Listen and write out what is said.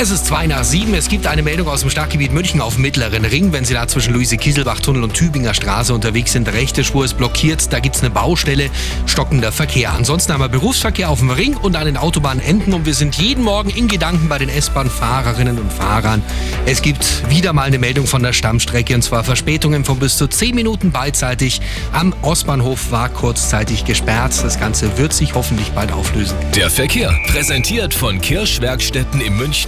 Es ist 2 nach 7. Es gibt eine Meldung aus dem Stadtgebiet München auf Mittleren Ring. Wenn Sie da zwischen Luise-Kieselbach-Tunnel und Tübinger Straße unterwegs sind, der rechte Spur ist blockiert. Da gibt es eine Baustelle, stockender Verkehr. Ansonsten haben wir Berufsverkehr auf dem Ring und an den Autobahnenden. Und wir sind jeden Morgen in Gedanken bei den S-Bahn-Fahrerinnen und Fahrern. Es gibt wieder mal eine Meldung von der Stammstrecke und zwar Verspätungen von bis zu zehn Minuten beidseitig. Am Ostbahnhof war kurzzeitig gesperrt. Das Ganze wird sich hoffentlich bald auflösen. Der Verkehr präsentiert von Kirschwerkstätten im München.